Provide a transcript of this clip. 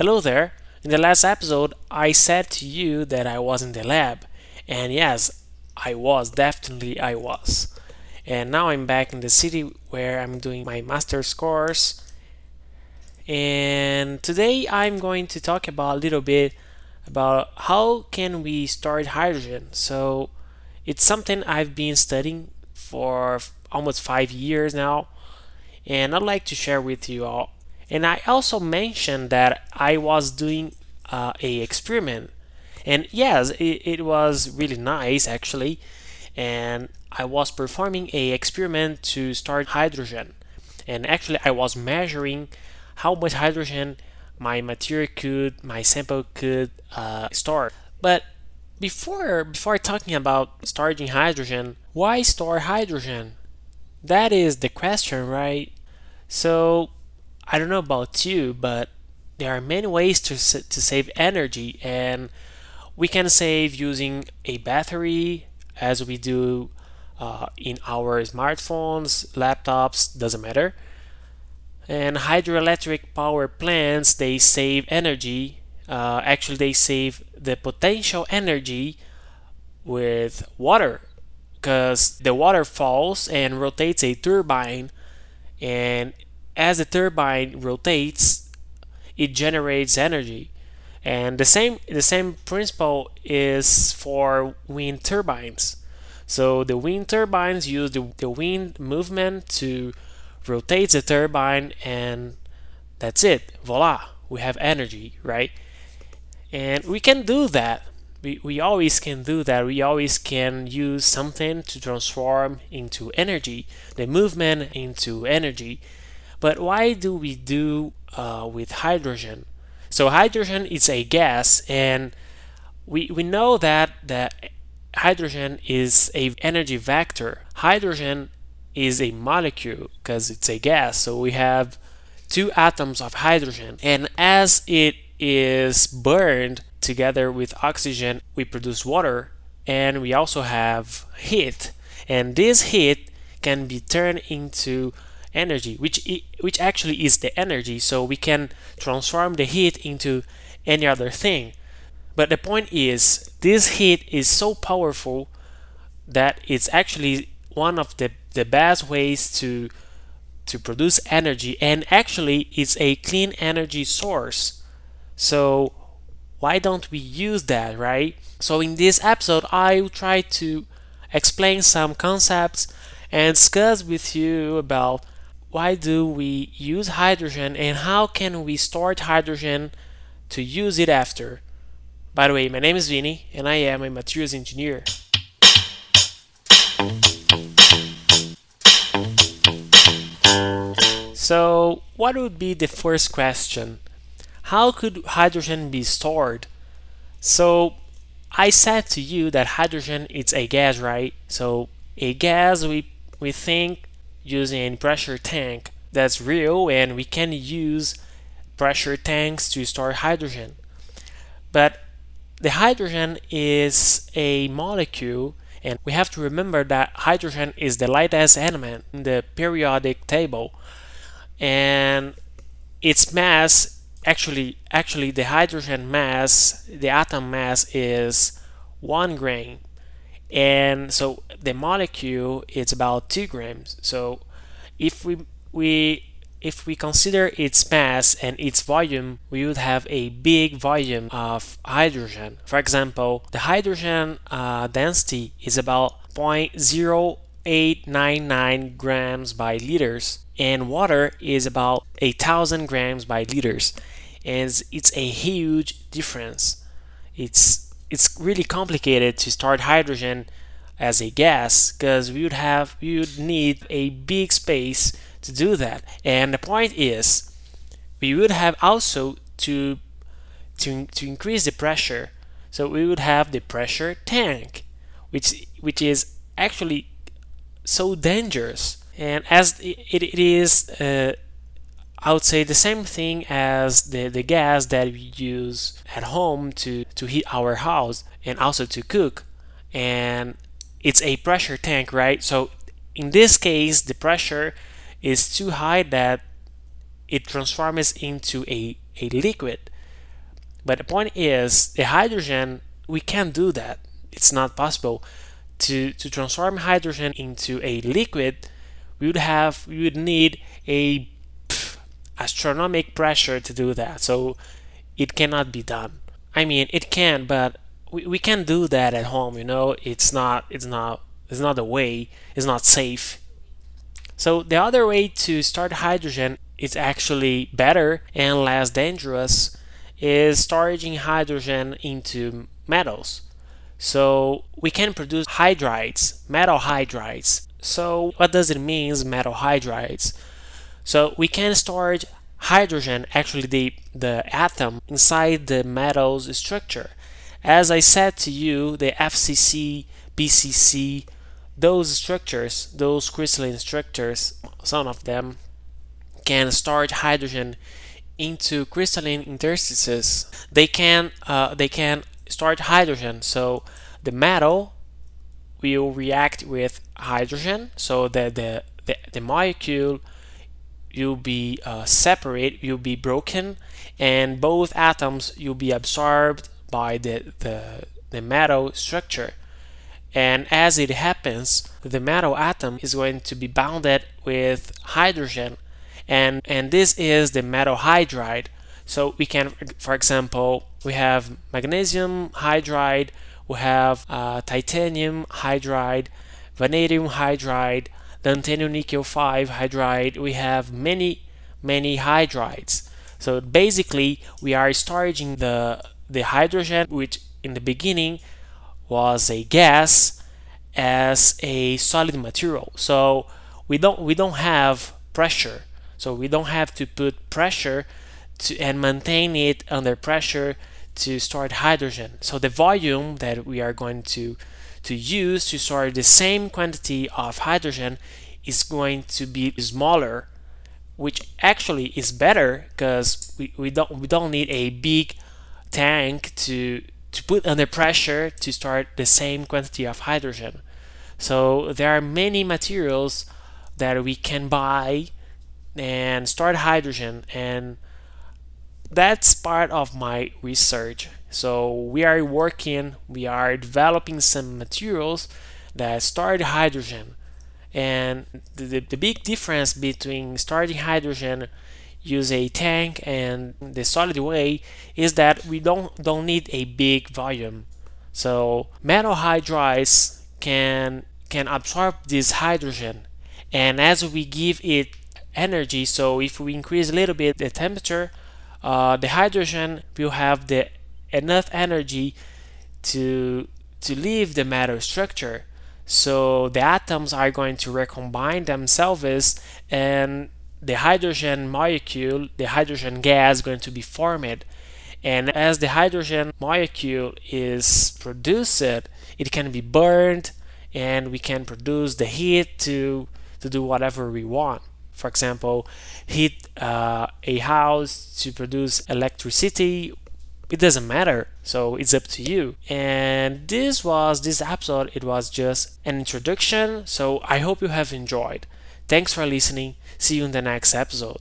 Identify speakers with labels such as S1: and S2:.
S1: Hello there. In the last episode, I said to you that I was in the lab. And yes, I was, definitely I was. And now I'm back in the city where I'm doing my master's course. And today I'm going to talk about a little bit about how can we store hydrogen. So it's something I've been studying for almost 5 years now and I'd like to share with you all and I also mentioned that I was doing uh, a experiment, and yes, it, it was really nice actually. And I was performing a experiment to start hydrogen, and actually I was measuring how much hydrogen my material could, my sample could uh, store. But before before talking about storing hydrogen, why store hydrogen? That is the question, right? So I don't know about you, but there are many ways to, to save energy, and we can save using a battery as we do uh, in our smartphones, laptops, doesn't matter. And hydroelectric power plants they save energy. Uh, actually, they save the potential energy with water because the water falls and rotates a turbine and as the turbine rotates, it generates energy. And the same the same principle is for wind turbines. So the wind turbines use the, the wind movement to rotate the turbine and that's it. Voila, we have energy, right? And we can do that. We, we always can do that. We always can use something to transform into energy, the movement into energy. But why do we do uh, with hydrogen? So hydrogen is a gas, and we we know that that hydrogen is a energy vector. Hydrogen is a molecule because it's a gas. So we have two atoms of hydrogen, and as it is burned together with oxygen, we produce water, and we also have heat. And this heat can be turned into energy, which which actually is the energy. So we can transform the heat into any other thing. But the point is, this heat is so powerful that it's actually one of the, the best ways to to produce energy and actually it's a clean energy source. So why don't we use that, right? So in this episode I will try to explain some concepts and discuss with you about why do we use hydrogen and how can we store hydrogen to use it after. By the way, my name is Vinny and I am a materials engineer. So, what would be the first question? How could hydrogen be stored? So, I said to you that hydrogen is a gas, right? So, a gas we we think using a pressure tank that's real and we can use pressure tanks to store hydrogen. But the hydrogen is a molecule and we have to remember that hydrogen is the lightest element in the periodic table and its mass actually actually the hydrogen mass the atom mass is 1 gram and so the molecule is about two grams so if we we if we consider its mass and its volume, we would have a big volume of hydrogen. For example, the hydrogen uh, density is about 0.0899 grams by liters, and water is about 1000 grams by liters. And it's a huge difference. It's it's really complicated to start hydrogen as a gas because we would have we would need a big space to do that. And the point is we would have also to to, to increase the pressure. So we would have the pressure tank which which is actually so dangerous. And as it, it is uh, I would say the same thing as the, the gas that we use at home to, to heat our house and also to cook. And it's a pressure tank, right? So in this case, the pressure is too high that it transforms into a, a liquid. But the point is, the hydrogen, we can't do that. It's not possible. To, to transform hydrogen into a liquid, we would have we would need a pff, astronomical pressure to do that. So it cannot be done. I mean, it can, but we, we can't do that at home. You know, it's not it's not it's not the way. It's not safe. So the other way to start hydrogen is actually better and less dangerous is storing hydrogen into metals. So we can produce hydrides, metal hydrides. So what does it mean, metal hydrides? So we can store hydrogen, actually the, the atom, inside the metal's structure. As I said to you, the FCC, BCC, those structures, those crystalline structures, some of them can store hydrogen into crystalline interstices. They can uh, they can store hydrogen. So the metal will react with hydrogen. So the the the, the molecule will be uh, separate, will be broken, and both atoms you'll be absorbed by the the, the metal structure. And as it happens, the metal atom is going to be bounded with hydrogen. And, and this is the metal hydride. So we can, for example, we have magnesium hydride, we have uh, titanium hydride, vanadium hydride, titanium nickel 5 hydride. We have many, many hydrides. So basically, we are storing the, the hydrogen, which in the beginning was a gas as a solid material. So we don't we don't have pressure. So we don't have to put pressure to and maintain it under pressure to store hydrogen. So the volume that we are going to to use to store the same quantity of hydrogen is going to be smaller, which actually is better because we, we don't we don't need a big tank to to put under pressure to start the same quantity of hydrogen. So there are many materials that we can buy and start hydrogen and that's part of my research. So we are working, we are developing some materials that start hydrogen. And the, the big difference between starting hydrogen use a tank and the solid way is that we don't don't need a big volume so metal hydrides can can absorb this hydrogen and as we give it energy so if we increase a little bit the temperature uh, the hydrogen will have the enough energy to to leave the metal structure so the atoms are going to recombine themselves and the hydrogen molecule, the hydrogen gas is going to be formed. And as the hydrogen molecule is produced, it can be burned and we can produce the heat to, to do whatever we want. For example, heat uh, a house to produce electricity. It doesn't matter, so it's up to you. And this was this episode, it was just an introduction, so I hope you have enjoyed. Thanks for listening. See you in the next episode.